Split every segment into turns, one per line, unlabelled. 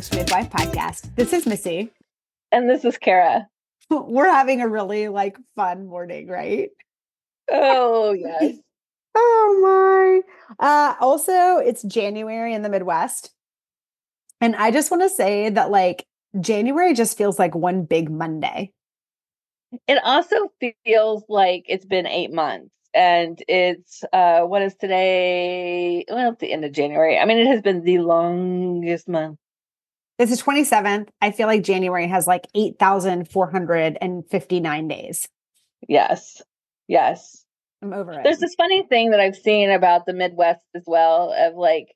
Engaged Midwife podcast. This is Missi.
And this is Cara.
We're having a really like fun morning, right?
Oh, yes.
oh my. Uh also, it's January in the Midwest. And I just want to say that like January just feels like one big Monday.
It also feels like it's been 8 months and it's uh what is today well it's the end of january i mean it has been the longest month
it's the 27th i feel like january has like 8459 days.
Yes. Yes.
I'm over it.
There's this funny thing that i've seen about the midwest as well of like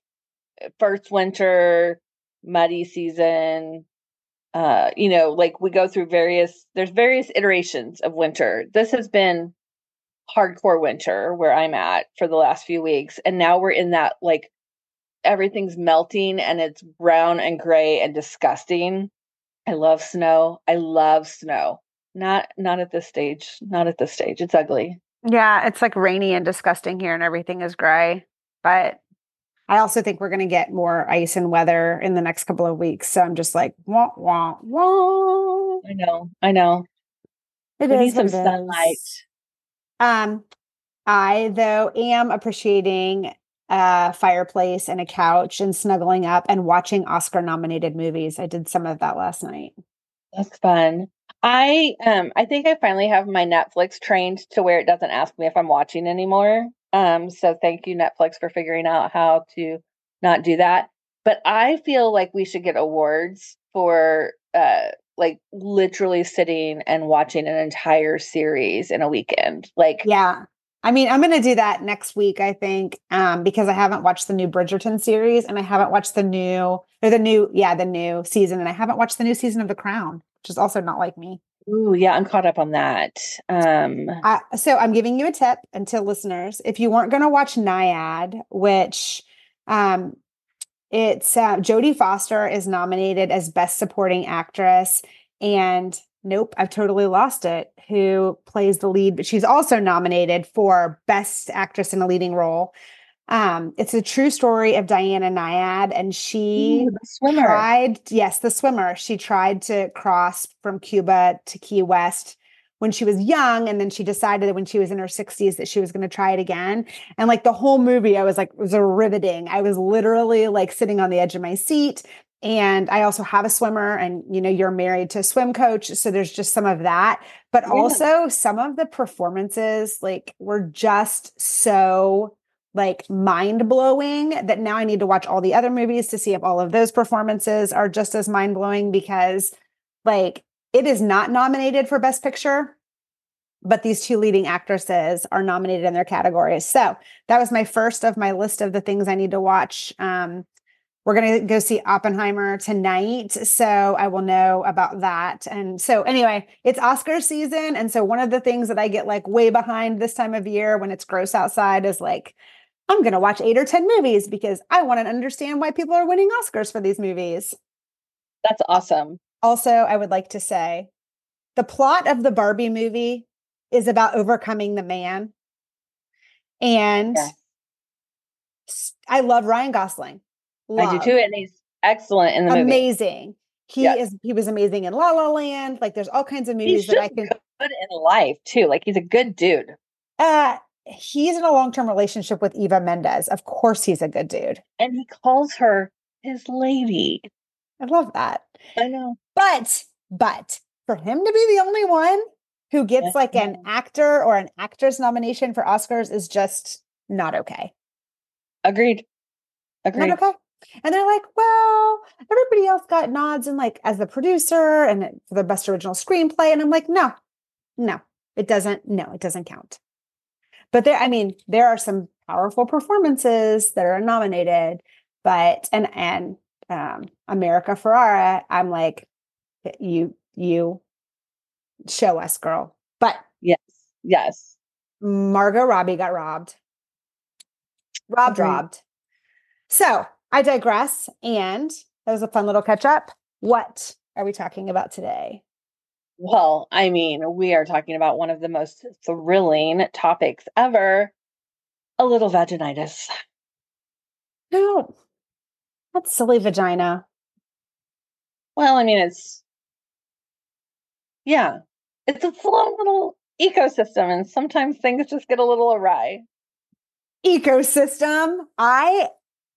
first winter muddy season uh you know like we go through various there's various iterations of winter. This has been hardcore winter where I'm at for the last few weeks. And now we're in that like everything's melting and it's brown and gray and disgusting. I love snow. I love snow. Not not at this stage. Not at this stage. It's ugly.
Yeah, it's like rainy and disgusting here and everything is gray. But I also think we're going to get more ice and weather in the next couple of weeks. So I'm just like, wah, wah, wah.
I know. I know.
It
we
is
need some sunlight.
Um, I though am appreciating a fireplace and a couch and snuggling up and watching Oscar nominated movies. I did some of that last night.
That's fun. I um I think I finally have my Netflix trained to where it doesn't ask me if I'm watching anymore. Um so thank you Netflix for figuring out how to not do that. But I feel like we should get awards for uh like literally sitting and watching an entire series in a weekend. Like
Yeah. I mean, I'm going to do that next week, I think, um, because I haven't watched the new Bridgerton series and I haven't watched the new, or the new, yeah, the new season, and I haven't watched the new season of The Crown, which is also not like me.
Ooh, yeah, I'm caught up on that. Um,
I, so I'm giving you a tip until listeners, if you weren't going to watch Nyad, which um, it's uh, Jodie Foster is nominated as Best Supporting Actress, and nope, I've totally lost it. Who plays the lead? But she's also nominated for Best Actress in a Leading Role. Um, it's a true story of Diana Nyad, and she
Ooh,
tried. Yes, the swimmer. She tried to cross from Cuba to Key West when she was young and then she decided that when she was in her 60s that she was going to try it again and like the whole movie i was like it was a riveting i was literally like sitting on the edge of my seat and i also have a swimmer and you know you're married to a swim coach so there's just some of that but
Yeah.
also some of the performances like were just so like mind blowing that now I need to watch all the other movies to see if all of those performances are just as mind blowing because like it is not nominated for best picture but these two leading actresses are nominated in their categories. So, that was my first of my list of the things I need to watch. Um we're going to go see Oppenheimer tonight. So I will know about that. And so, anyway, it's Oscar season. And so, one of the things that I get like way behind this time of year when it's gross outside is like, I'm going to watch eight or 10 movies because I want to understand why people are winning Oscars for these movies.
That's awesome.
Also, I would like to say the plot of the Barbie movie is about overcoming the man. And
Yeah.
I love Ryan Gosling.
I do too, and he's excellent in the movie.
Amazing. He
Yes.
is he was amazing in La La Land. Like there's all kinds of movies that I can
good in life too. Like he's a good dude,
uh he's in a long-term relationship with Eva Mendes. Of course he's a good dude.
and he calls her his lady.
I love that.
I know.
But but for him to be the only one who gets
Yes,
like an actor or an actress nomination for Oscars is just not okay.
Agreed. Agreed.
Not okay. And they're like, well, everybody else got nods and like as the producer and for the best original screenplay. And I'm like, no, no, it doesn't. No, it doesn't count. But there, I mean, there are some powerful performances that are nominated, but and and um America Ferrera, I'm like, you you show us, girl. But
Yes. Yes.
Margot Robbie got robbed. Robbed,
Agreed.
robbed. So I digress. And that was a fun little catch up. What are we talking about today?
Well, I mean, we are talking about one of the most thrilling topics ever a little vaginitis.
No, that's silly vagina.
Well, I mean, it's yeah, it's a slow little ecosystem, and sometimes things just get a little awry.
Ecosystem. I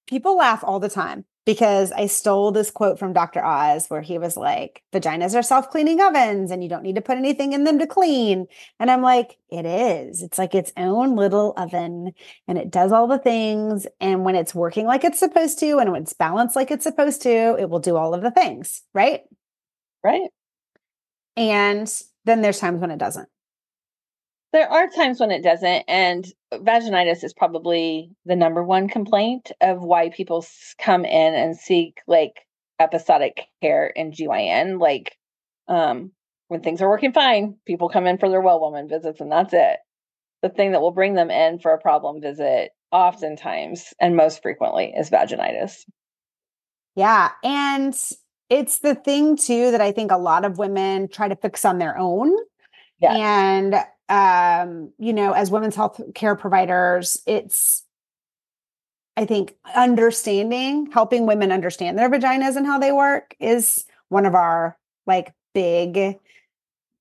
people laugh all the time because I stole this quote from Dr. Oz where he was like, vaginas are self cleaning ovens and you don't need to put anything in them to clean. And I'm like, it is. It's like its own little oven and it does all the things. And when it's working like it's supposed to and when it's balanced like it's supposed to, it will do all of the things. Right.
Right.
And then there's times when it doesn't.
There are times when it doesn't, and vaginitis is probably the number one complaint of why people come in and seek like episodic care in GYN. Like, um, when things are working fine, people come in for their well woman visits, and that's it. The thing that will bring them in for a problem visit, oftentimes and most frequently, is vaginitis.
Yeah, and it's the thing too that I think a lot of women try to fix on their own. Yes. And um, you know, as women's health care providers, it's I think understanding, helping women understand their vaginas and how they work is one of our like big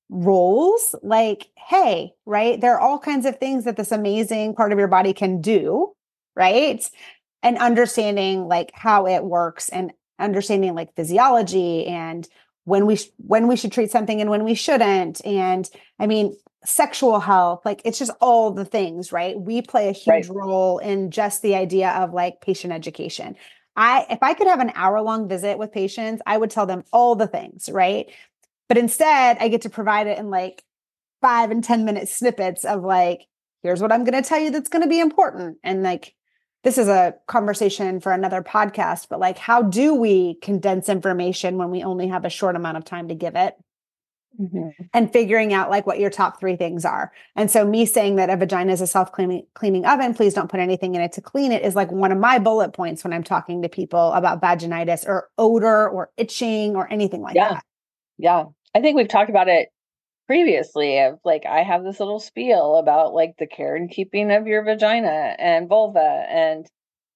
roles. Like, hey, right? There are all kinds of things that this amazing part of your body can do, right? And understanding like how it works and understanding like physiology and when we sh- when we should treat something and when we shouldn't and i mean sexual health like it's just all the things right? We play a huge right. role in just the idea of like patient education. I if i could have an hour long visit with patients i would tell them all the things right? But instead i get to provide it in like five and ten minute snippets of like here's what i'm going to tell you that's going to be important. And like this is a conversation for another podcast but like how do we condense information when we only have a short amount of time to give it Mm-hmm. and figuring out like what your top three things are. And so me saying that a vagina is a self-cleaning cleaning oven, please don't put anything in it to clean it is like one of my bullet points when I'm talking to people about vaginitis or odor or itching or anything like
yeah.
that.
Yeah. I think we've talked about it previously of like I have this little spiel about like the care and keeping of your vagina and vulva and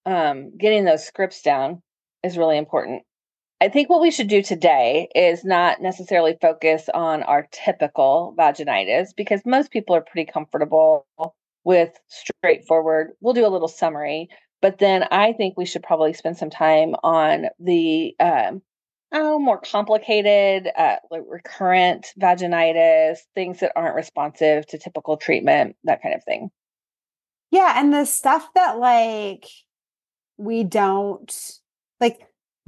um getting those scripts down is really important. I think what we should do today is not necessarily focus on our typical vaginitis because most people are pretty comfortable with straightforward. We'll do a little summary, but then I think we should probably spend some time on the um, oh more complicated, uh, like recurrent vaginitis, things that aren't responsive to typical treatment, that kind of thing.
Yeah, and the stuff that like we don't like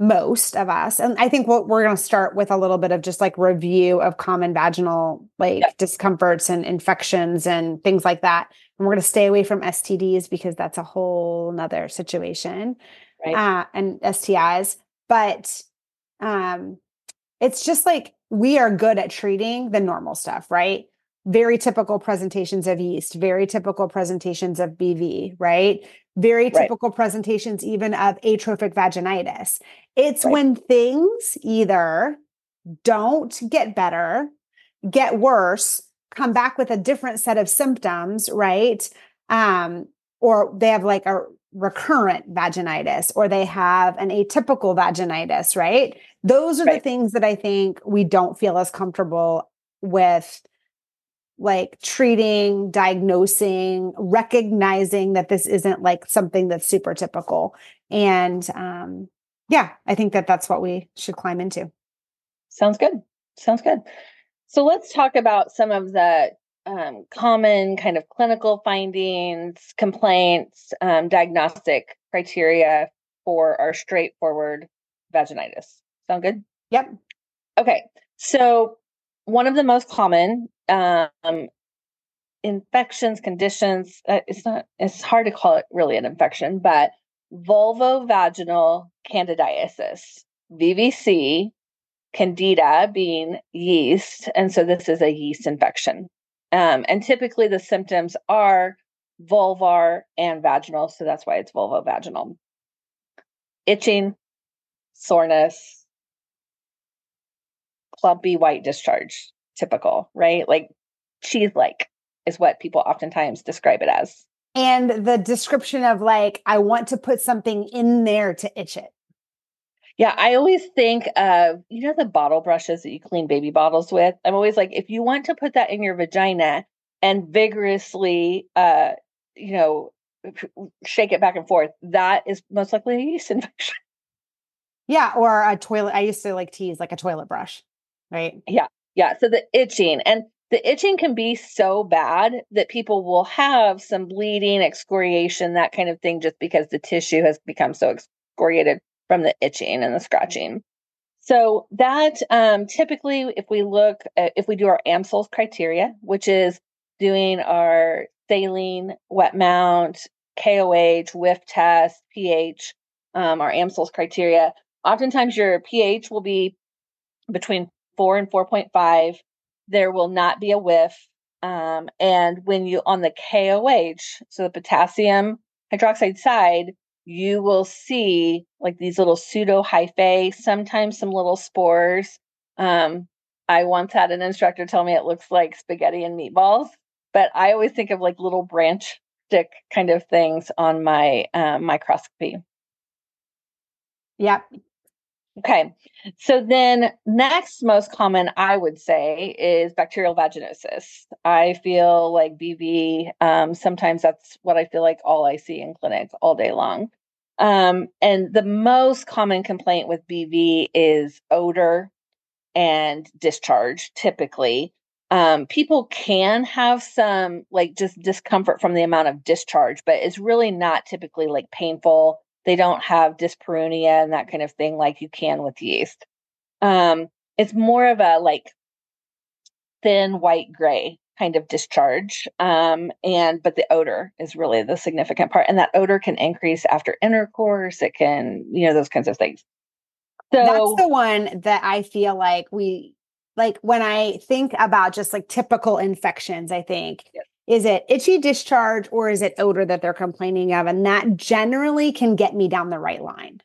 most of us. And i think what we're going to start with a little bit of just like review of common vaginal like yeah. discomforts and infections and things like that. And we're going to stay away from stds because that's a whole nother situation right. uh, and stis but um it's just like we are good at treating the normal stuff right? Very typical presentations of yeast very typical presentations of bv right very typical right. presentations even of atrophic vaginitis it's right. when things either don't get better, get worse, come back with a different set of symptoms, right? Um, or they have like a recurrent vaginitis or they have an atypical vaginitis, right? Those are right. the things that I think we don't feel as comfortable with like treating, diagnosing, recognizing that this isn't like something that's super typical. And um, yeah, I think that that's what we should climb into.
Sounds good. Sounds good. So let's talk about some of the um, common kind of clinical findings, complaints, um, diagnostic criteria for our straightforward vaginitis. Sound good?
Yep.
Okay. So one of the most common um, infections, conditions, uh, it's not, it's hard to call it really an infection, but vulvovaginal candidiasis, VVC, candida being yeast. And so this is a yeast infection. Um, and typically the symptoms are vulvar and vaginal. So that's why it's vulvovaginal. Itching, soreness, clumpy white discharge, typical, right? Like cheese like is what people oftentimes describe it as
and the description of like i want to put something in there to itch it
Yeah, I always think of, you know, the bottle brushes that you clean baby bottles with. I'm always like, if you want to put that in your vagina and vigorously, uh, you know, shake it back and forth, that is most likely a yeast infection.
Yeah, or a toilet. I used to like tease like a toilet brush, right?
Yeah, yeah. So the itching and the itching can be so bad that people will have some bleeding, excoriation, that kind of thing, just because the tissue has become so excoriated from the itching and the scratching. So that um, typically, if we look, at, if we do our Amsel's criteria, which is doing our saline, wet mount, KOH, whiff test, pH, um, our Amsel's criteria, oftentimes your pH will be between 4 and 4.5. There will not be a whiff. Um, and when you on the KOH, so the potassium hydroxide side, you will see like these little pseudo hyphae, sometimes some little spores. Um, I once had an instructor tell me it looks like spaghetti and meatballs, but I always think of like little branch stick kind of things on my um, microscopy.
Yep.
Okay. So then next most common I would say is bacterial vaginosis. I feel like BV um, sometimes that's what I feel like all I see in clinic all day long. Um, and the most common complaint with BV is odor and discharge typically. Um, people can have some like just discomfort from the amount of discharge, but it's really not typically like painful they don't have dyspareunia and that kind of thing like you can with yeast. Um, it's more of a like thin white gray kind of discharge. Um, and but the odor is really the significant part. And that odor can increase after intercourse. It can, you know, those kinds of things.
So that's the one that I feel like we like when I think about just like typical infections, I think. Is it itchy discharge or is it odor that they're complaining of? And that generally can get me down the right line.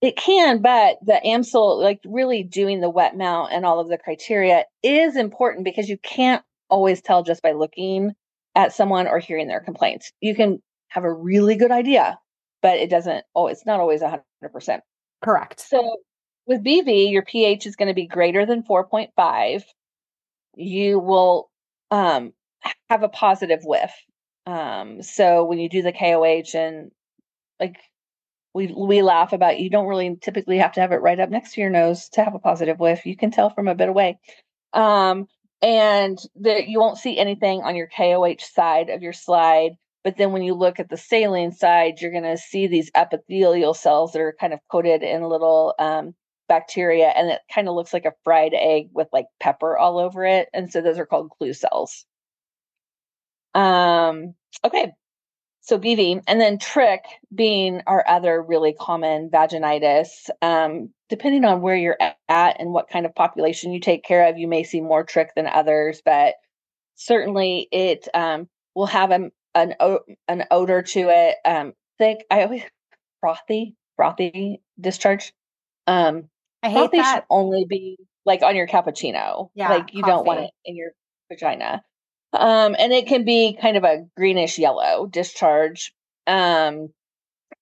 It can, but the Amsel, like really doing the wet mount and all of the criteria is important because you can't always tell just by looking at someone or hearing their complaints. You can have a really good idea, but it doesn't, oh, it's not always 100%.
Correct.
So with BV, your pH is going to be greater than 4.5. You will um, have a positive whiff. Um, so when you do the KOH and like we we laugh about you don't really typically have to have it right up next to your nose to have a positive whiff. You can tell from a bit away. Um, and that you won't see anything on your KOH side of your slide. But then when you look at the saline side, you're going to see these epithelial cells that are kind of coated in little um, bacteria, and it kind of looks like a fried egg with like pepper all over it. And so those are called clue cells. Um, okay. So BV and then trich being our other really common vaginitis. Um, depending on where you're at and what kind of population you take care of, you may see more trich than others, but certainly it um, will have a, an an odor to it. Um, thick. I always frothy, frothy discharge. Um,
I hate frothy that. should
only be like on your cappuccino. Yeah, like you coffee. don't want it in your vagina. Um, and it can be kind of a greenish yellow discharge. Um,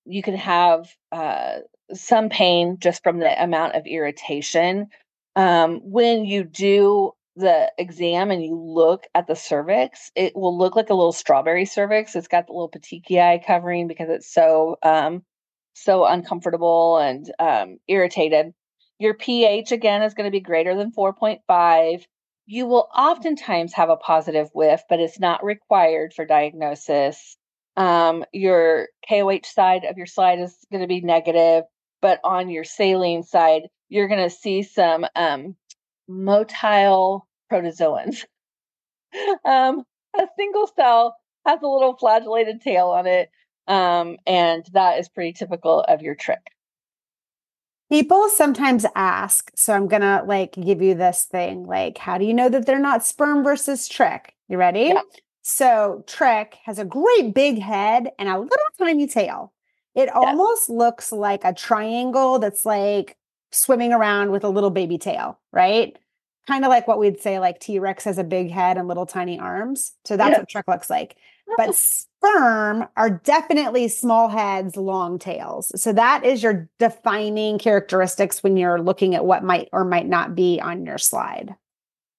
you can have uh, some pain just from the amount of irritation. Um, when you do the exam and you look at the cervix, it will look like a little strawberry cervix. It's got the little petechiae covering because it's so um, so uncomfortable and um, irritated. Your pH again is going to be greater than 4.5 you will oftentimes have a positive whiff, but it's not required for diagnosis. Um, your KOH side of your slide is going to be negative, but on your saline side, you're going to see some um, motile protozoans. um, a single cell has a little flagellated tail on it, um, and that is pretty typical of your trich.
People sometimes ask, so I'm gonna like give you this thing like, how do you know that they're not sperm versus trich? You ready? Yeah. So trich has a great big head and a little tiny tail. It yes. almost looks like a triangle that's like swimming around with a little baby tail, right? Kind of like what we'd say like T Rex has a big head and little tiny arms. So that's yeah. what trich looks like. But sperm are definitely small heads, long tails. So that is your defining characteristics when you're looking at what might or might not be on your slide.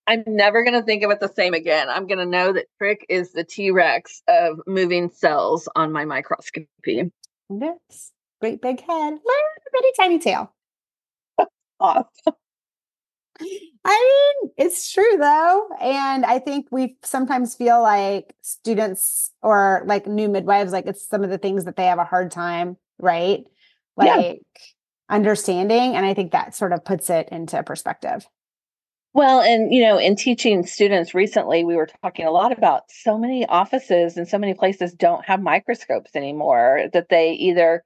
I'm never going to think of it the same again. I'm going to know that Trich is the T Rex of moving cells on my microscopy.
Yes. Great big head, little bitty tiny tail.
Awesome.
It's true though. And I think we sometimes feel like students or like new midwives, like it's some of the things that they have a hard time, right? Like yeah. understanding. And I think that sort of puts it into perspective.
Well, and you know, in teaching students recently, we were talking a lot about so many offices and so many places don't have microscopes anymore that they either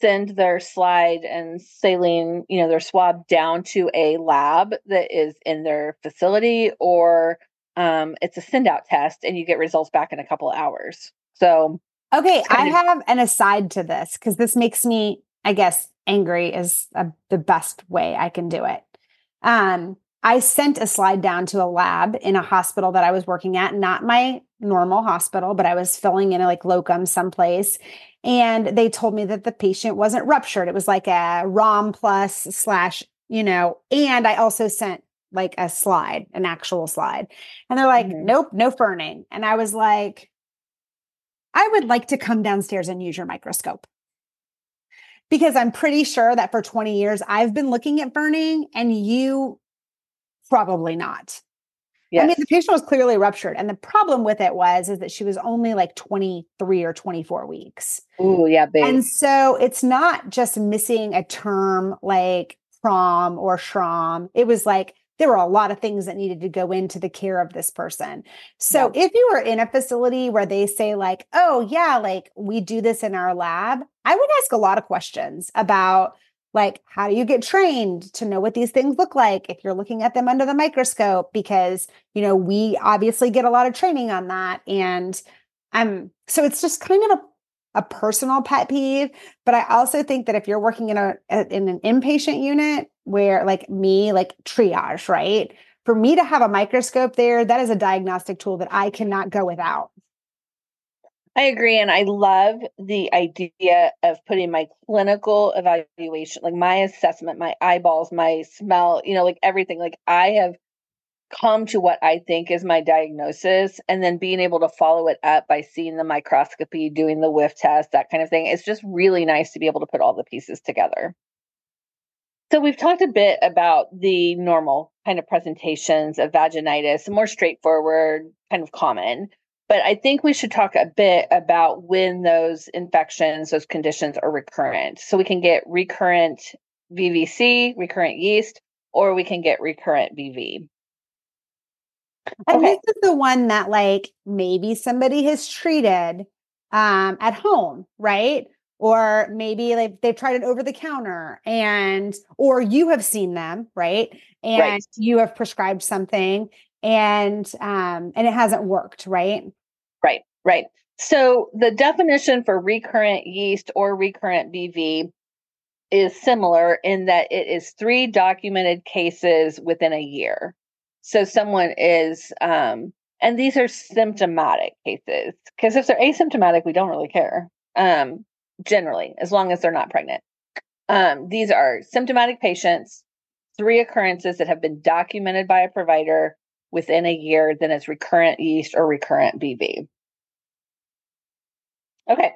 send their slide and saline, you know, their swab down to a lab that is in their facility, or um, it's a send out test and you get results back in a couple of hours. So,
okay, I of- have an aside to this because this makes me, I guess, angry is a, the best way I can do it. Um, I sent a slide down to a lab in a hospital that I was working at, not my normal hospital, but I was filling in a like locum someplace. And they told me that the patient wasn't ruptured. It was like a ROM plus slash, you know, and I also sent like a slide, an actual slide. And they're like, mm-hmm. nope, no ferning. And I was like, I would like to come downstairs and use your microscope because I'm pretty sure that for 20 years I've been looking at ferning and you Probably not. Yes. I mean, the patient was clearly ruptured. And the problem with it was is that she was only like 23 or 24 weeks.
Ooh, yeah, babe.
And so it's not just missing a term like prom or shrom. It was like there were a lot of things that needed to go into the care of this person. So yeah. if you were in a facility where they say like, "Oh, yeah, like we do this in our lab," I would ask a lot of questions about like how do you get trained to know what these things look like if you're looking at them under the microscope? Because you know we obviously get a lot of training on that and um so it's just kind of a a personal pet peeve but i also think that if you're working in a in an inpatient unit where like me like triage right? For me to have a microscope there that is a diagnostic tool that i cannot go without
I agree. And I love the idea of putting my clinical evaluation, like my assessment, my eyeballs, my smell, you know, like everything. Like I have come to what I think is my diagnosis and then being able to follow it up by seeing the microscopy, doing the whiff test, that kind of thing. It's just really nice to be able to put all the pieces together. So we've talked a bit about the normal kind of presentations of vaginitis, more straightforward, kind of common. But I think we should talk a bit about when those infections, those conditions are recurrent. So we can get recurrent VVC, recurrent yeast, or we can get recurrent BV.
And okay. this is the one that like maybe somebody has treated um, at home, right? Or maybe like they've tried it over the counter and or you have seen them, right? And right. you have prescribed something and um and it hasn't worked, right?
Right, right. So the definition for recurrent yeast or recurrent BV is similar in that it is three documented cases within a year. So someone is, um, and these are symptomatic cases because if they're asymptomatic, we don't really care. Um, generally, as long as they're not pregnant. Um, these are symptomatic patients, three occurrences that have been documented by a provider within a year, then it's recurrent yeast or recurrent BV. Okay,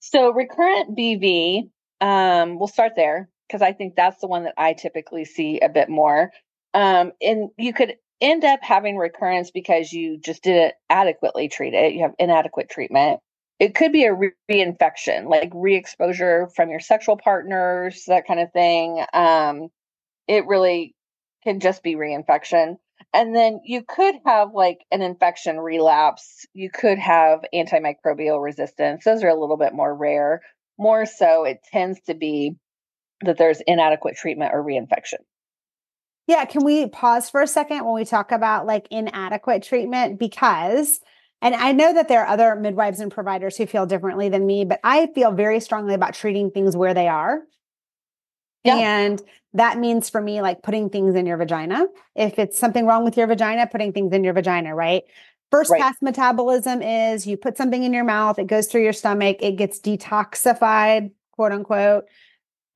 so recurrent BV, um, we'll start there because I think that's the one that I typically see a bit more. Um, and you could end up having recurrence because you just didn't adequately treat it. You have inadequate treatment. It could be a re- reinfection, like re-exposure from your sexual partners, that kind of thing. Um, it really can just be reinfection. And then you could have like an infection relapse. You could have antimicrobial resistance. Those are a little bit more rare. More so, it tends to be that there's inadequate treatment or reinfection.
Yeah, can we pause for a second when we talk about like inadequate treatment? Because, and I know that there are other midwives and providers who feel differently than me, but I feel very strongly about treating things where they are. Yeah. And that means for me, like putting things in your vagina. If it's something wrong with your vagina, putting things in your vagina, right? First
Right.
pass metabolism is you put something in your mouth, it goes through your stomach, it gets detoxified, quote unquote,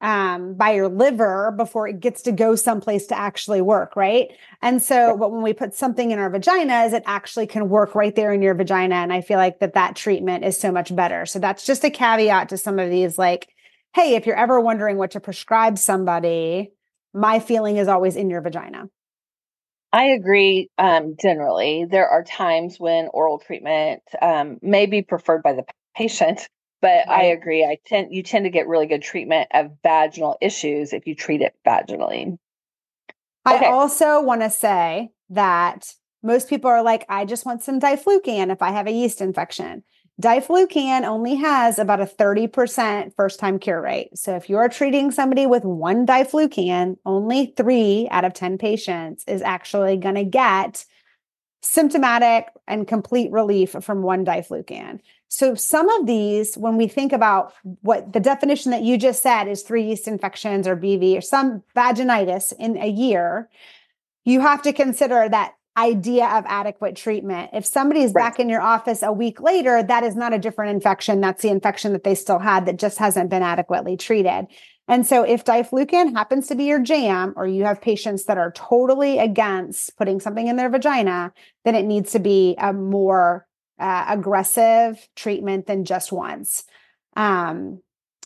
um, by your liver before it gets to go someplace to actually work, right? And so,
Right.
but when we put something in our vaginas, it actually can work right there in your vagina. And I feel like that that treatment is so much better. So that's just a caveat to some of these, like, hey, if you're ever wondering what to prescribe somebody, my feeling is always in your vagina.
I agree. Um, generally, there are times when oral treatment um, may be preferred by the patient, but I agree. I tend you tend to get really good treatment of vaginal issues if you treat it vaginally.
I also want to say that most people are like, I just want some diflucan if I have a yeast infection. Diflucan only has about a 30% first time cure rate. So if you're treating somebody with one diflucan, only three out of 10 patients is actually going to get symptomatic and complete relief from one diflucan. So some of these, when we think about what the definition that you just said is three yeast infections or BV or some vaginitis in a year, you have to consider that idea of adequate treatment. If somebody's
Right.
back in your office a week later, that is not a different infection. That's the infection that they still had that just hasn't been adequately treated. And so if diflucan happens to be your jam, or you have patients that are totally against putting something in their vagina, then it needs to be a more uh, aggressive treatment than just once. Um,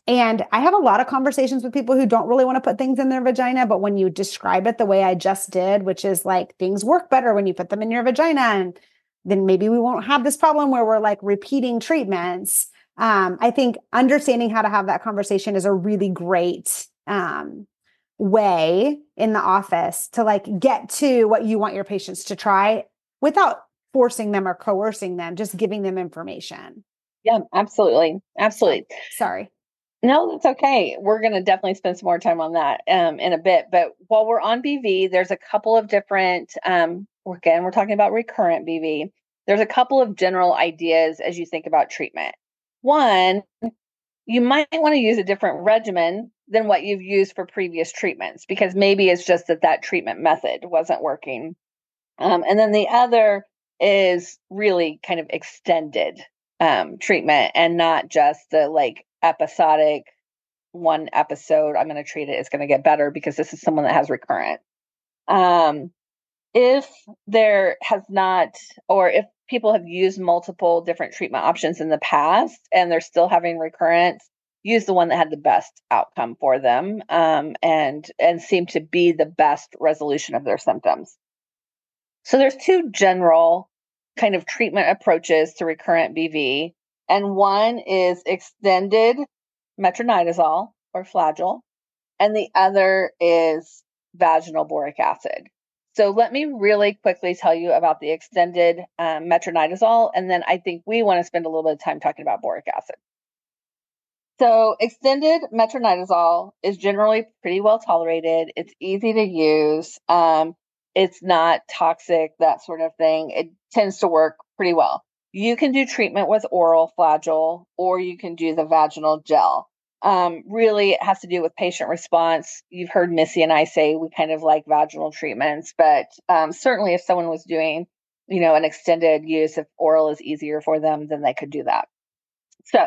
and I have a lot of conversations with people who don't really want to put things in their vagina, but when you describe it the way I just did, which is like things work better when you put them in your vagina, and then maybe we won't have this problem where we're like repeating treatments. Um, I think understanding how to have that conversation is a really great um, way in the office to like get to what you want your patients to try without forcing them or coercing them, just giving them information.
Yeah, absolutely, absolutely.
Sorry.
No, that's okay. We're going to definitely spend some more time on that um, in a bit. But while we're on BV, there's a couple of different, um, again, we're talking about recurrent BV. There's a couple of general ideas as you think about treatment. One, you might want to use a different regimen than what you've used for previous treatments because maybe it's just that that treatment method wasn't working. Um, and then the other is really kind of extended um, treatment and not just the like episodic one episode i'm going to treat it it's going to get better because this is someone that has recurrent. Um if there has not or if people have used multiple different treatment options in the past and they're still having recurrence use the one that had the best outcome for them um, and and seem to be the best resolution of their symptoms. So there's two general kind of treatment approaches to recurrent bv and one is extended metronidazole or flagyl, and the other is vaginal boric acid. So let me really quickly tell you about the extended um, metronidazole, and then I think we want to spend a little bit of time talking about boric acid. So extended metronidazole is generally pretty well tolerated. It's easy to use. Um, it's not toxic, that sort of thing. It tends to work pretty well. You can do treatment with oral flagyl or you can do the vaginal gel. Um, really, it has to do with patient response. You've heard Missi and I say we kind of like vaginal treatments, but um, certainly if someone was doing, you know, an extended use, if oral is easier for them, then they could do that. So,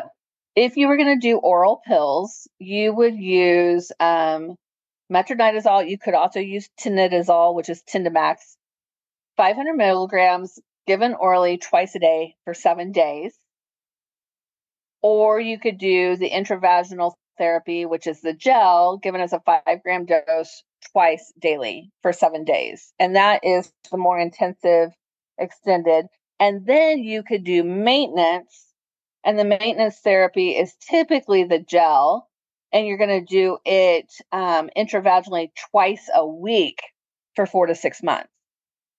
if you were going to do oral pills, you would use um, metronidazole. You could also use tinidazole, which is Tindamax, 500 milligrams given orally twice a day for seven days. Or you could do the intravaginal therapy, which is the gel given as a five gram dose twice daily for seven days. And that is the more intensive, extended. And then you could do maintenance. And the maintenance therapy is typically the gel. And you're going to do it um, intravaginally twice a week for four to six months.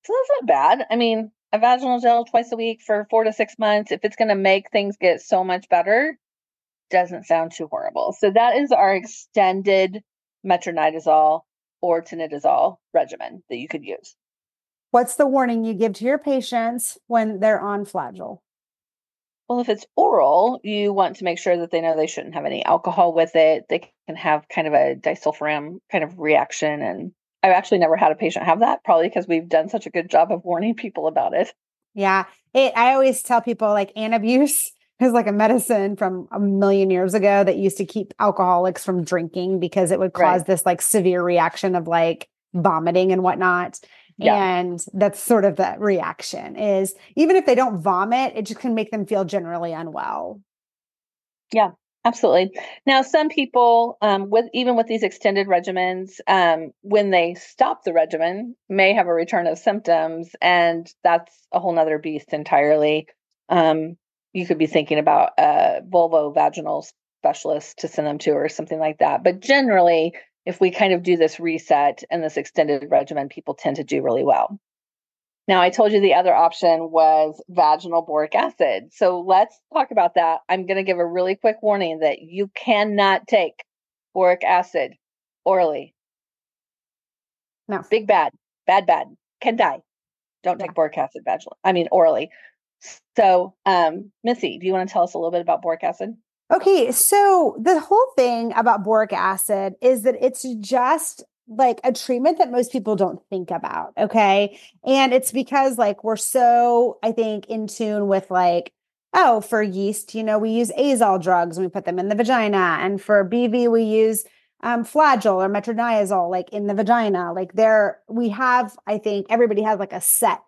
So that's not bad. I mean, a vaginal gel twice a week for four to six months, if it's going to make things get so much better, doesn't sound too horrible. So that is our extended metronidazole or tinidazole regimen that you could use.
What's the warning you give to your patients when they're on flagyl?
Well, if it's oral, you want to make sure that they know they shouldn't have any alcohol with it. They can have kind of a disulfiram kind of reaction. And I've actually never had a patient have that, probably because we've done such a good job of warning people about it.
Yeah. It, I always tell people like Antabuse is like a medicine from a million years ago that used to keep alcoholics from drinking because it would cause right. this like severe reaction of like vomiting and whatnot. Yeah. And that's sort of the reaction is even if they don't vomit, it just can make them feel generally unwell.
Yeah, absolutely. Now, some people, um, with even with these extended regimens, um, when they stop the regimen, may have a return of symptoms, and that's a whole nother beast entirely. Um, you could be thinking about a vulvovaginal specialist to send them to or something like that. But generally, if we kind of do this reset and this extended regimen, people tend to do really well. Now, I told you the other option was vaginal boric acid. So let's talk about that. I'm going to give a really quick warning that you cannot take boric acid orally.
No.
Big bad, bad, bad, can die. Don't yeah. take boric acid vaginally. I mean, orally. So, um, Missi, do you want to tell us a little bit about boric acid?
Okay, so the whole thing about boric acid is that it's just like a treatment that most people don't think about. Okay. And it's because like we're so, I think, in tune with like, oh, for yeast, you know, we use azole drugs and we put them in the vagina. And for BV, we use um, flagyl or metronidazole like in the vagina. Like there, we have, I think everybody has like a set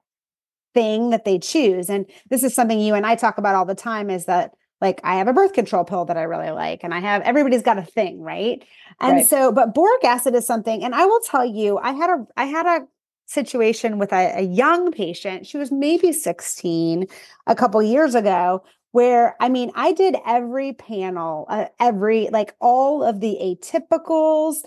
thing that they choose. And this is something you and I talk about all the time is that like I have a birth control pill that I really like, and I have everybody's got a thing, right? And right. so, but boric acid is something, and I will tell you, I had a I had a situation with a, a young patient. She was maybe 16 a couple years ago, where I mean, I did every panel, uh, every like all of the atypicals.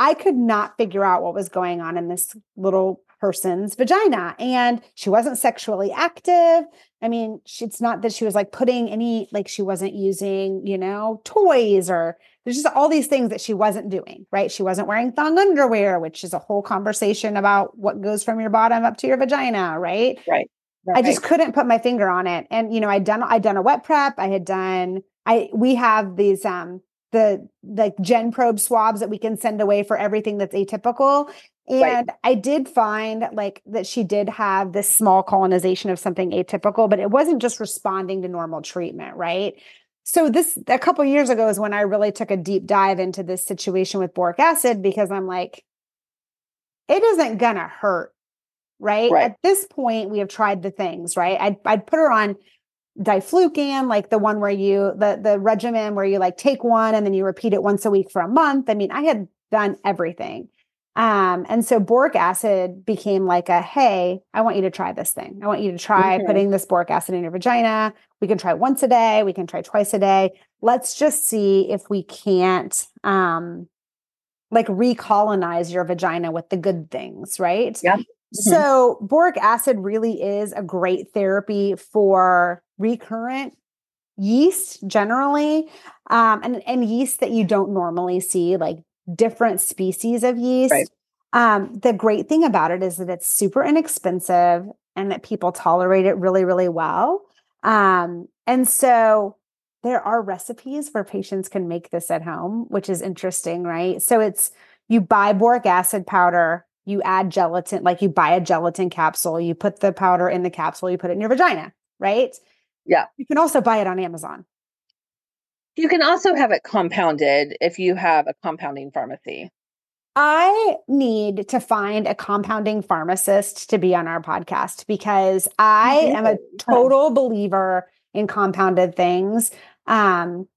I could not figure out what was going on in this little person's vagina. And she wasn't sexually active. I mean, it's not that she was like putting any, like she wasn't using, you know, toys or there's just all these things that she wasn't doing, right? She wasn't wearing thong underwear, which is a whole conversation about what goes from your bottom up to your vagina, right?
Right. right.
I just couldn't put my finger on it. And, you know, I'd done, I'd done a wet prep. I had done, I, we have these, um, the like gen probe swabs that we can send away for everything that's atypical and right. I did find like that she did have this small colonization of something atypical, but it wasn't just responding to normal treatment, right? So this a couple years ago is when I really took a deep dive into this situation with boric acid because I'm like, it isn't gonna hurt, right? right. At this point, we have tried the things, right? I'd I'd put her on diflucan, like the one where you the the regimen where you like take one and then you repeat it once a week for a month. I mean, I had done everything. Um, and so boric acid became like a hey, I want you to try this thing. I want you to try putting this boric acid in your vagina. We can try once a day, we can try twice a day. Let's just see if we can't um like recolonize your vagina with the good things, right?
Yeah. Mm-hmm.
So boric acid really is a great therapy for recurrent yeast generally um, and, and yeast that you don't normally see like different species of yeast. Right. Um, the great thing about it is that it's super inexpensive and that people tolerate it really, really well. Um, and so there are recipes where patients can make this at home, which is interesting, right? So it's you buy boric acid powder, you add gelatin, like you buy a gelatin capsule, you put the powder in the capsule, you put it in your vagina, right?
Yeah.
You can also buy it on Amazon.
You can also have it compounded if you have a compounding pharmacy.
I need to find a compounding pharmacist to be on our podcast because I am a total believer in compounded things. Um,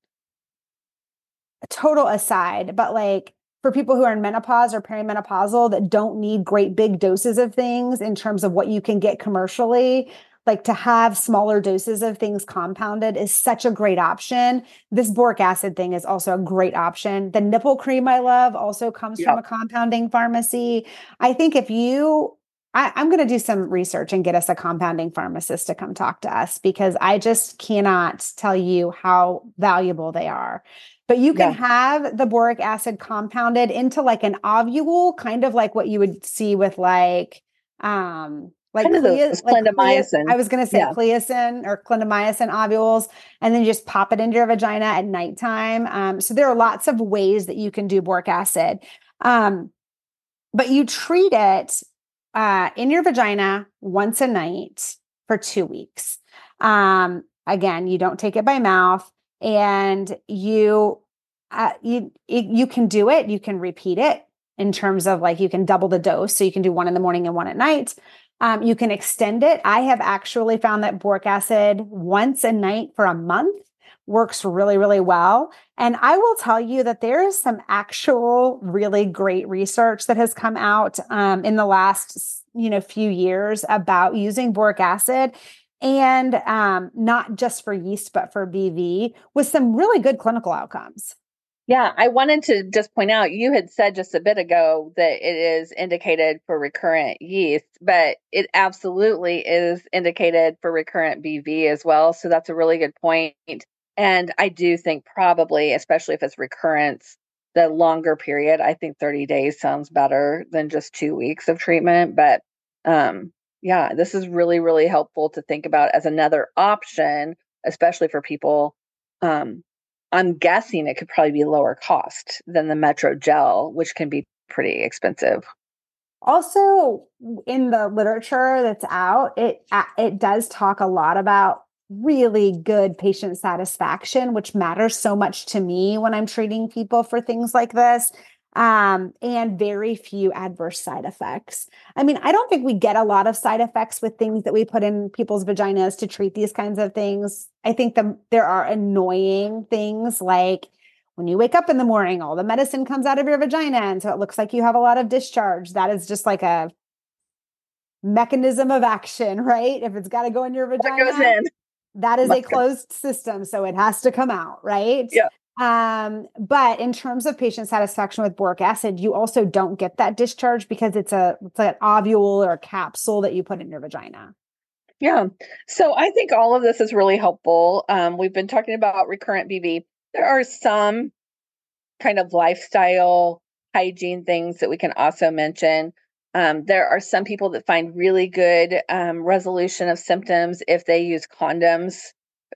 total aside, but like for people who are in menopause or perimenopausal that don't need great big doses of things in terms of what you can get commercially, like to have smaller doses of things compounded is such a great option. This boric acid thing is also a great option. The nipple cream I love also comes yep. from a compounding pharmacy. I think if you I, am going to do some research and get us a compounding pharmacist to come talk to us because I just cannot tell you how valuable they are. But you can yeah. have the boric acid compounded into like an ovule, kind of like what you would see with like um like, of
those clindamycin.
Like I was going to say yeah. Cleocin or clindamycin ovules, and then just pop it into your vagina at nighttime. Um, so there are lots of ways that you can do boric acid, um, but you treat it uh, in your vagina once a night for two weeks. Um, again, you don't take it by mouth, and you uh, you you can do it. You can repeat it in terms of like you can double the dose, so you can do one in the morning and one at night. Um, you can extend it. I have actually found that boric acid once a night for a month works really, really well. And I will tell you that there is some actual really great research that has come out um, in the last you know few years about using boric acid and um, not just for yeast but for BV with some really good clinical outcomes.
Yeah, I wanted to just point out you had said just a bit ago that it is indicated for recurrent yeast, but it absolutely is indicated for recurrent BV as well. So that's a really good point. And I do think probably, especially if it's recurrence, the longer period, I think 30 days sounds better than just two weeks of treatment. But um, yeah, this is really, really helpful to think about as another option, especially for people um, I'm guessing it could probably be lower cost than the Metro Gel, which can be pretty expensive.
Also, in the literature that's out, it it does talk a lot about really good patient satisfaction, which matters so much to me when I'm treating people for things like this um, and very few adverse side effects. I mean, I don't think we get a lot of side effects with things that we put in people's vaginas to treat these kinds of things. I think the, there are annoying things like when you wake up in the morning, all the medicine comes out of your vagina. And so it looks like you have a lot of discharge. That is just like a mechanism of action, right? If it's got to go in your vagina, that, that is a closed system. So it has to come out, right?
Yeah.
Um, but in terms of patient satisfaction with boric acid, you also don't get that discharge because it's a it's like an ovule or a capsule that you put in your vagina.
Yeah. So I think all of this is really helpful. Um, we've been talking about recurrent BV. There are some kind of lifestyle hygiene things that we can also mention. Um, there are some people that find really good um, resolution of symptoms if they use condoms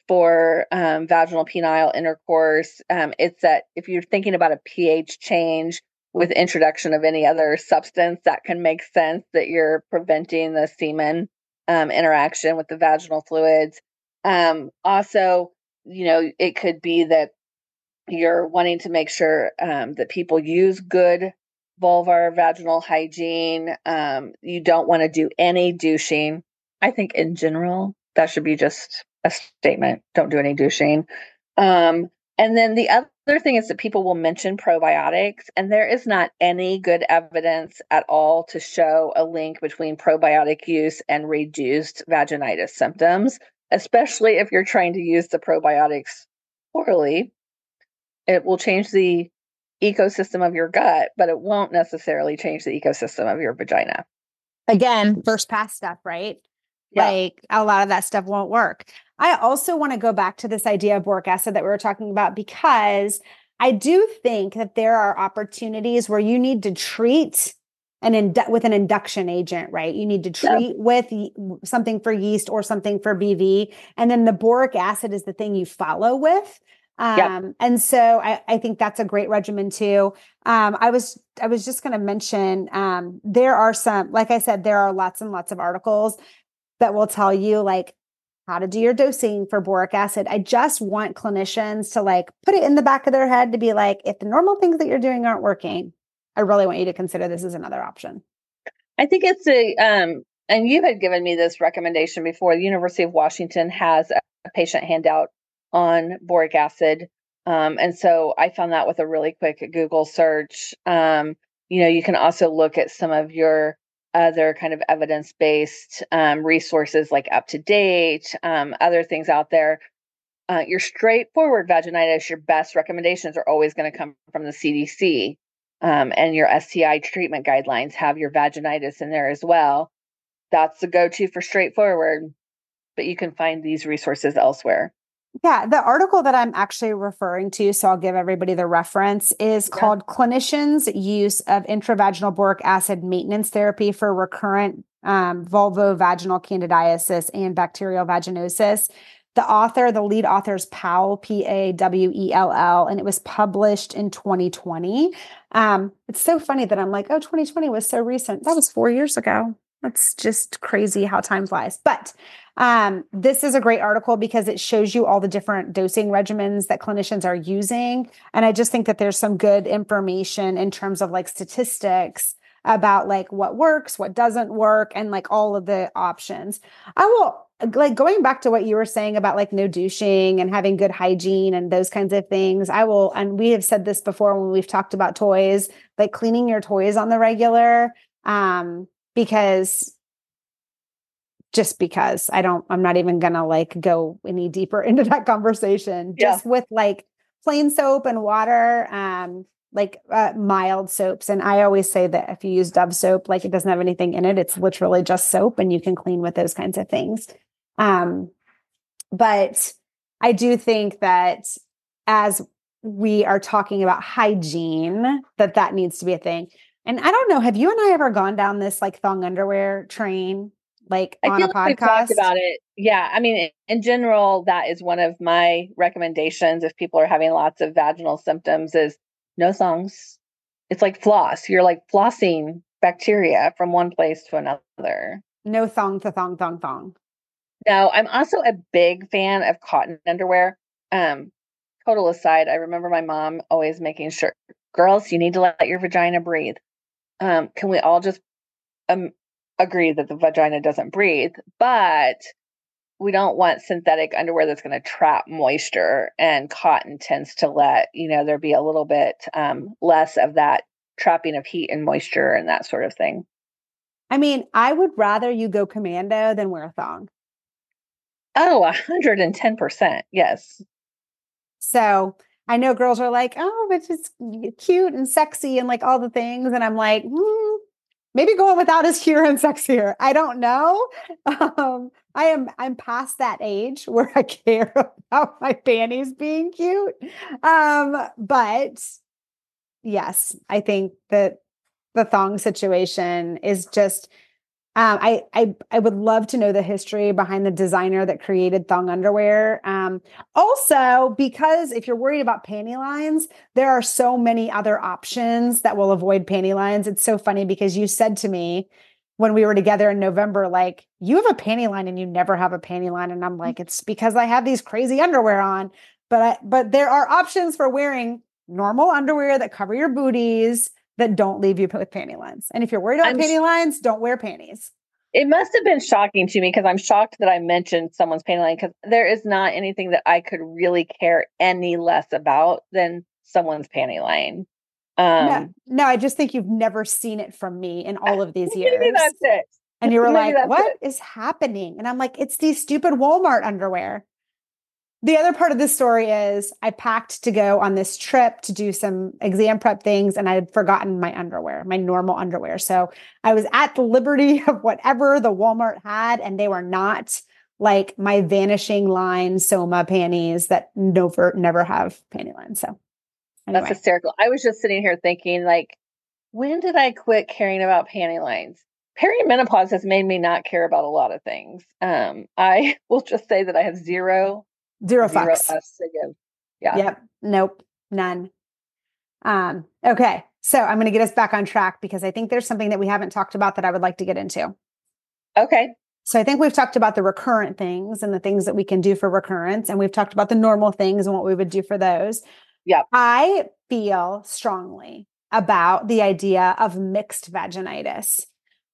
for um, vaginal penile intercourse. Um, it's that if you're thinking about a pH change with introduction of any other substance, that can make sense that you're preventing the semen um, interaction with the vaginal fluids. Um, also, you know, it could be that you're wanting to make sure um, that people use good vulvar vaginal hygiene. Um, you don't want to do any douching. I think in general, that should be just a statement. Don't do any douching. Um, and then the other thing is that people will mention probiotics, and there is not any good evidence at all to show a link between probiotic use and reduced vaginitis symptoms, especially if you're trying to use the probiotics poorly. It will change the ecosystem of your gut, but it won't necessarily change the ecosystem of your vagina.
Again, first pass stuff, right? Yeah. Like a lot of that stuff won't work. I also want to go back to this idea of boric acid that we were talking about because I do think that there are opportunities where you need to treat an indu- with an induction agent, right? You need to treat yeah. with something for yeast or something for BV, and then the boric acid is the thing you follow with. Um, yeah. and so I, I, think that's a great regimen too. Um, I was I was just going to mention um, there are some, like I said, there are lots and lots of articles that will tell you like how to do your dosing for boric acid. I just want clinicians to like put it in the back of their head to be like, if the normal things that you're doing aren't working, I really want you to consider this as another option.
I think it's a, um, and you had given me this recommendation before. The University of Washington has a patient handout on boric acid. Um, and so I found that with a really quick Google search. Um, you know, you can also look at some of your other kind of evidence based um, resources like UpToDate, um, other things out there. Uh, your straightforward vaginitis, your best recommendations are always going to come from the CDC. Um, and your STI treatment guidelines have your vaginitis in there as well. That's the go to for straightforward, but you can find these resources elsewhere.
Yeah, the article that I'm actually referring to, so I'll give everybody the reference, is yeah. called Clinicians' Use of Intravaginal Boric Acid Maintenance Therapy for Recurrent um, Vulvovaginal Candidiasis and Bacterial Vaginosis. The author, the lead author is Powell, P A W E L L, and it was published in 2020. Um, it's so funny that I'm like, oh, 2020 was so recent. That was four years ago. That's just crazy how time flies. But Um, this is a great article because it shows you all the different dosing regimens that clinicians are using. And I just think that there's some good information in terms of like statistics about like what works, what doesn't work, and like all of the options. I will like going back to what you were saying about like no douching and having good hygiene and those kinds of things. I will, and we have said this before when we've talked about toys, like cleaning your toys on the regular. Um, because just because I don't, I'm not even gonna like go any deeper into that conversation. Yeah. Just with like plain soap and water. Um, like uh, mild soaps. And I always say that if you use Dove soap, like it doesn't have anything in it, it's literally just soap and you can clean with those kinds of things. Um, but I do think that as we are talking about hygiene, that that needs to be a thing. And I don't know, have you and I ever gone down this like thong underwear train? Like I on a like podcast talked
about it. Yeah. I mean, in general, that is one of my recommendations if people are having lots of vaginal symptoms is no thongs. It's like floss. You're like flossing bacteria from one place to another.
No thong to thong, thong, thong.
No, I'm also a big fan of cotton underwear. Um, total aside, I remember my mom always making sure, girls, you need to let your vagina breathe. Um, can we all just um, agree that the vagina doesn't breathe? But we don't want synthetic underwear that's going to trap moisture and cotton tends to let you know there be a little bit um, less of that trapping of heat and moisture and that sort of thing
i mean i would rather you go commando than wear a thong
oh 110% yes
so i know girls are like oh but it's cute and sexy and like all the things and i'm like hmm, maybe going without is cute and sexier i don't know um, I am I'm past that age where I care about my panties being cute. Um, but yes, I think that the thong situation is just um, I, I I would love to know the history behind the designer that created thong underwear. Um, also, because if you're worried about panty lines, there are so many other options that will avoid panty lines. It's so funny because you said to me, when we were together in November, like, you have a panty line and you never have a panty line. And I'm like, it's because I have these crazy underwear on. But I, but there are options for wearing normal underwear that cover your booties that don't leave you with panty lines. And if you're worried about I'm panty lines, don't wear panties.
It must have been shocking to me because I'm shocked that I mentioned someone's panty line because there is not anything that I could really care any less about than someone's panty line.
Um, no, no, I just think you've never seen it from me in all of these years. Maybe that's it. And you were maybe like, "What it. is happening?" And I'm like, "It's these stupid Walmart underwear." The other part of the story is I packed to go on this trip to do some exam prep things, and I had forgotten my underwear, my normal underwear. So I was at the liberty of whatever the Walmart had, and they were not like my vanishing line Soma panties that never never have panty lines. So
Anyway. That's hysterical. I was just sitting here thinking, like, when did I quit caring about panty lines? Perimenopause has made me not care about a lot of things. Um, I will just say that I have zero,
zero fucks. Zero give. Yeah. Yep. Nope. None. Um, okay. So I'm going to get us back on track because I think there's something that we haven't talked about that I would like to get into.
Okay.
So I think we've talked about the recurrent things and the things that we can do for recurrence, and we've talked about the normal things and what we would do for those.
Yeah.
I feel strongly about the idea of mixed vaginitis,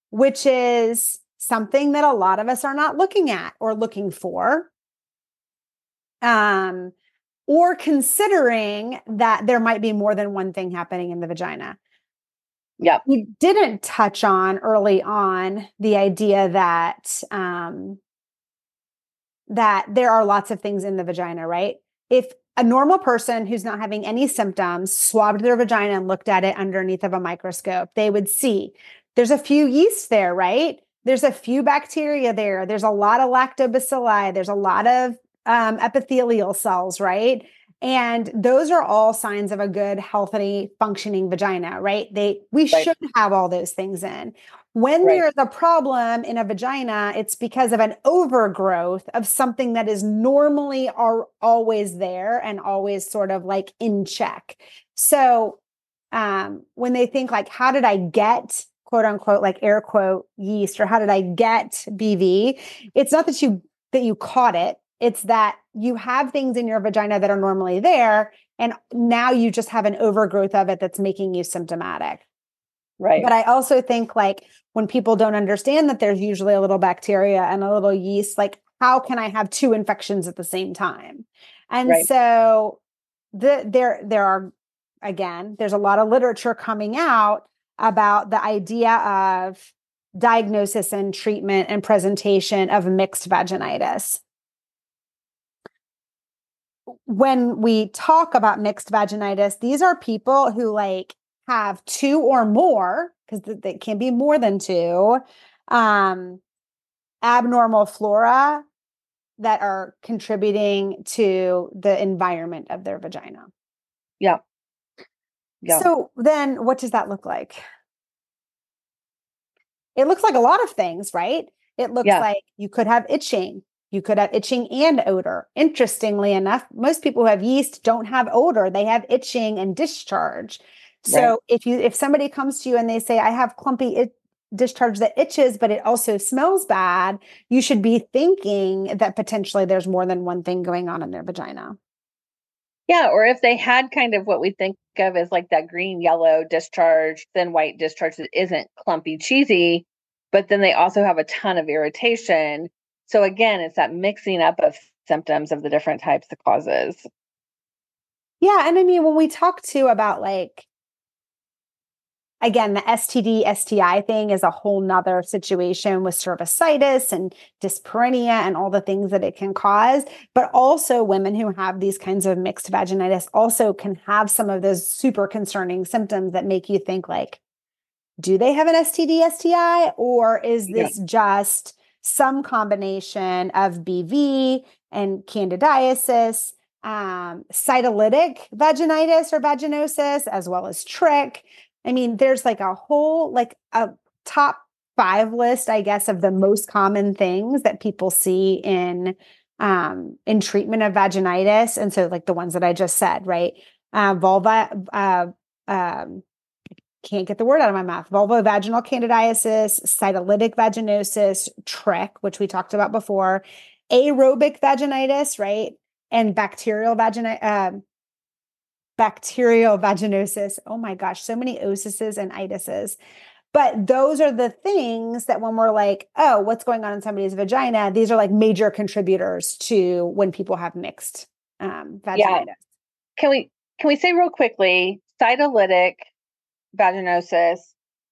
which is something that a lot of us are not looking at or looking for. Um, or considering that there might be more than one thing happening in the vagina.
Yeah.
We didn't touch on early on the idea that um, that there are lots of things in the vagina, right? If a normal person who's not having any symptoms swabbed their vagina and looked at it underneath of a microscope, they would see there's a few yeast there, right? There's a few bacteria there. There's a lot of lactobacilli. There's a lot of um, epithelial cells, right? And those are all signs of a good, healthy, functioning vagina, right? They we right. should have all those things in. When right. there's a problem in a vagina, it's because of an overgrowth of something that is normally are always there and always sort of like in check. So um, when they think like, how did I get quote unquote like air quote yeast or how did I get BV? It's not that you that you caught it. It's that you have things in your vagina that are normally there. And now you just have an overgrowth of it that's making you symptomatic.
Right.
But I also think like when people don't understand that there's usually a little bacteria and a little yeast, like how can I have two infections at the same time? And right. so the there there are again, there's a lot of literature coming out about the idea of diagnosis and treatment and presentation of mixed vaginitis. When we talk about mixed vaginitis, these are people who like have two or more, because it can be more than two, um, abnormal flora that are contributing to the environment of their vagina.
Yeah. Yeah.
So then what does that look like? It looks like a lot of things, right? It looks yeah. like you could have itching. You could have itching and odor. Interestingly enough, most people who have yeast don't have odor. They have itching and discharge. So right. if you if somebody comes to you and they say I have clumpy it, discharge that itches but it also smells bad, you should be thinking that potentially there's more than one thing going on in their vagina.
Yeah, or if they had kind of what we think of as like that green yellow discharge, then white discharge that isn't clumpy cheesy, but then they also have a ton of irritation. So again, it's that mixing up of symptoms of the different types of causes.
Yeah, and I mean when we talk too about like again, the STD, STI thing is a whole nother situation with cervicitis and dyspareunia and all the things that it can cause. But also, women who have these kinds of mixed vaginitis also can have some of those super concerning symptoms that make you think, like, do they have an STD, STI, or is this yeah. just some combination of BV and candidiasis? Um, cytolytic vaginitis or vaginosis, as well as trich. I mean, there's like a whole, like a top five list, I guess, of the most common things that people see in um, in treatment of vaginitis. And so, like the ones that I just said, right? Uh, vulva, uh, um, can't get the word out of my mouth. Vulvovaginal candidiasis, cytolytic vaginosis, trich, which we talked about before, aerobic vaginitis, right? And bacterial vaginitis, uh, bacterial vaginosis. Oh my gosh, so many osises and itises. But those are the things that when we're like, oh, what's going on in somebody's vagina? These are like major contributors to when people have mixed um, vaginitis. Yeah.
Can we can we say real quickly cytolytic vaginosis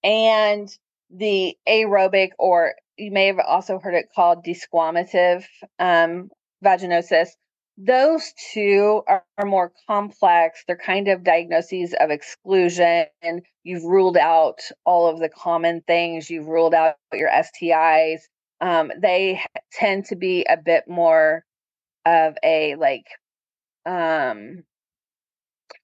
and the aerobic, or you may have also heard it called desquamative um, vaginosis those two are, are, more complex. They're kind of diagnoses of exclusion. You've ruled out all of the common things, you've ruled out your STIs. Um, they tend to be a bit more of a like um,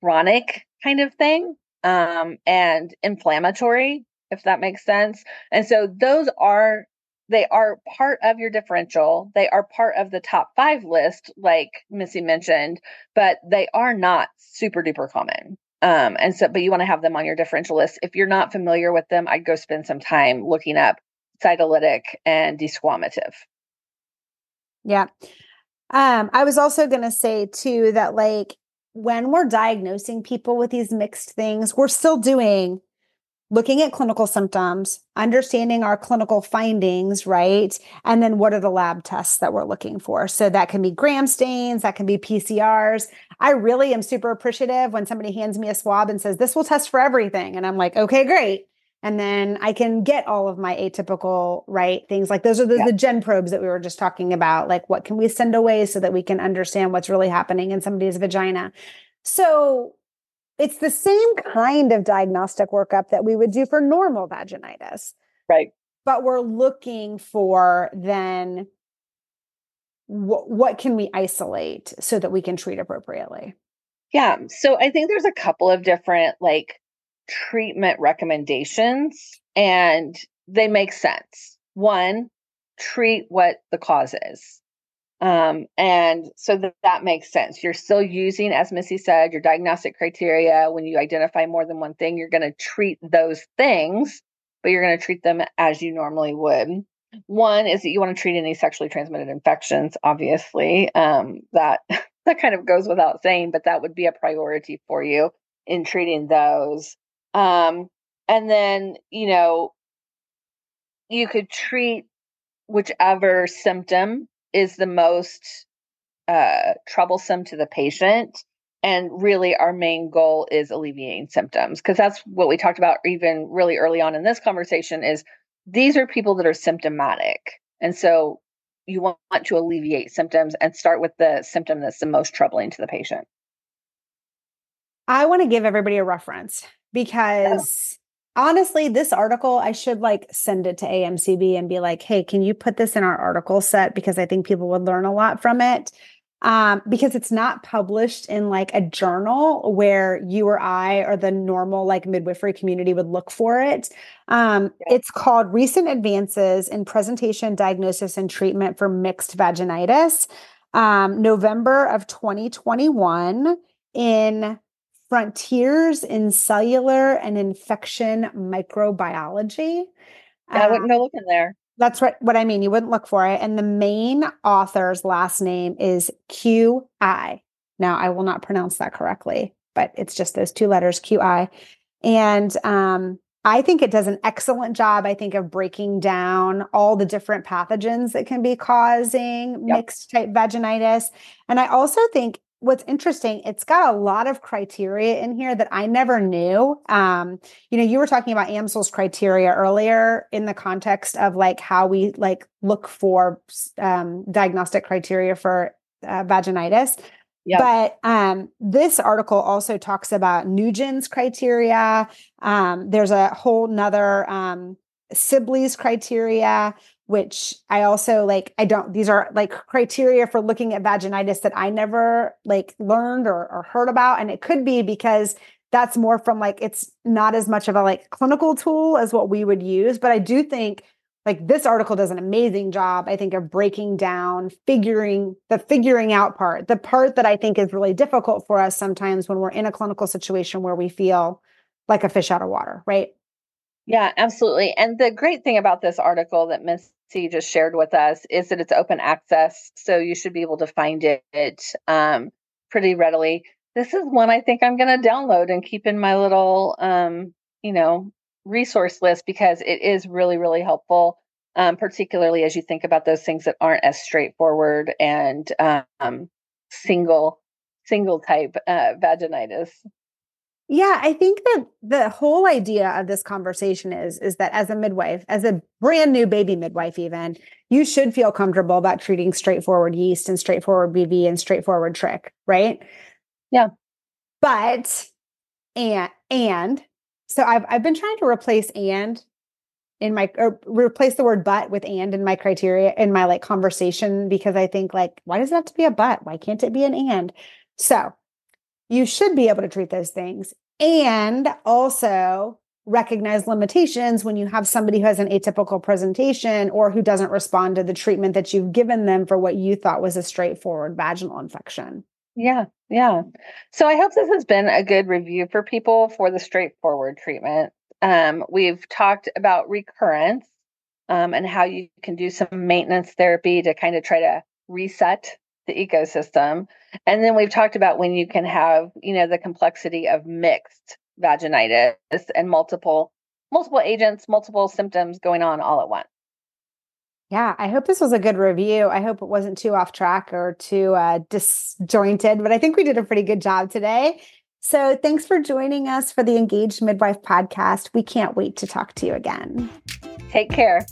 chronic kind of thing um, and inflammatory, if that makes sense. And so those are they are part of your differential. They are part of the top five list, like Missi mentioned, but they are not super duper common. Um, and so, but you want to have them on your differential list. If you're not familiar with them, I'd go spend some time looking up cytolytic and desquamative.
Yeah. Um, I was also going to say too that like when we're diagnosing people with these mixed things, we're still doing looking at clinical symptoms, understanding our clinical findings, right? And then what are the lab tests that we're looking for? So that can be gram stains, that can be PCRs. I really am super appreciative when somebody hands me a swab and says, this will test for everything. And I'm like, okay, great. And then I can get all of my atypical, right? Things like those are the, yeah. the gen probes that we were just talking about. Like, what can we send away so that we can understand what's really happening in somebody's vagina? So it's the same kind of diagnostic workup that we would do for normal vaginitis.
Right.
But we're looking for then wh- what can we isolate so that we can treat appropriately?
Yeah. So I think there's a couple of different like treatment recommendations and they make sense. One, treat what the cause is. Um, and so that, that makes sense. You're still using, as Missi said, your diagnostic criteria. When you identify more than one thing, you're going to treat those things, but you're going to treat them as you normally would. one is that you want to treat any sexually transmitted infections, obviously. Um, that that kind of goes without saying, but that would be a priority for you in treating those. Um, and then, you know, you could treat whichever symptom is the most uh, troublesome to the patient. And really, our main goal is alleviating symptoms because that's what we talked about even really early on in this conversation is these are people that are symptomatic. And so you want to alleviate symptoms and start with the symptom that's the most troubling to the patient.
I want to give everybody a reference because yeah. honestly, this article, I should like send it to AMCB and be like, hey, can you put this in our article set? Because I think people would learn a lot from it um, because it's not published in like a journal where you or I or the normal like midwifery community would look for it. Um, yeah. It's called Recent Advances in Presentation, Diagnosis, and Treatment for Mixed Vaginitis, um, November of 2021 in Frontiers in Cellular and Infection Microbiology.
Yeah, I wouldn't go looking there.
That's what, what I mean. You wouldn't look for it. And the main author's last name is QI. Now, I will not pronounce that correctly, but it's just those two letters, QI. And um, I think it does an excellent job, I think, of breaking down all the different pathogens that can be causing yep. mixed type vaginitis. And I also think what's interesting, it's got a lot of criteria in here that I never knew. Um, you know, you were talking about Amsel's criteria earlier in the context of like how we like look for um, diagnostic criteria for uh, vaginitis. Yep. But um, this article also talks about Nugent's criteria. Um, there's a whole nother um, Sibley's criteria which I also like I don't these are like criteria for looking at vaginitis that I never like learned or, or heard about and it could be because that's more from like it's not as much of a like clinical tool as what we would use but I do think like this article does an amazing job I think of breaking down figuring the figuring out part the part that I think is really difficult for us sometimes when we're in a clinical situation where we feel like a fish out of water right
yeah, absolutely. And the great thing about this article that Miss C just shared with us is that it's open access, so you should be able to find it um, pretty readily. This is one I think I'm going to download and keep in my little, um, you know, resource list because it is really, really helpful, um, particularly as you think about those things that aren't as straightforward and um, single, single type uh, vaginitis.
Yeah, I think that the whole idea of this conversation is is that as a midwife, as a brand new baby midwife even, you should feel comfortable about treating straightforward yeast and straightforward BV and straightforward trich, right?
Yeah.
But and and so I've I've been trying to replace and in my or replace the word but with and in my criteria in my like conversation because I think like why does it have to be a but? Why can't it be an and? So you should be able to treat those things and also recognize limitations when you have somebody who has an atypical presentation or who doesn't respond to the treatment that you've given them for what you thought was a straightforward vaginal infection.
Yeah, yeah. So I hope this has been a good review for people for the straightforward treatment. Um, we've talked about recurrence um, and how you can do some maintenance therapy to kind of try to reset the ecosystem. And then we've talked about when you can have, you know, the complexity of mixed vaginitis and multiple multiple agents, multiple symptoms going on all at once.
Yeah, I hope this was a good review. I hope it wasn't too off track or too uh, disjointed, but I think we did a pretty good job today. So thanks for joining us for the Engaged Midwife podcast. We can't wait to talk to you again.
Take care.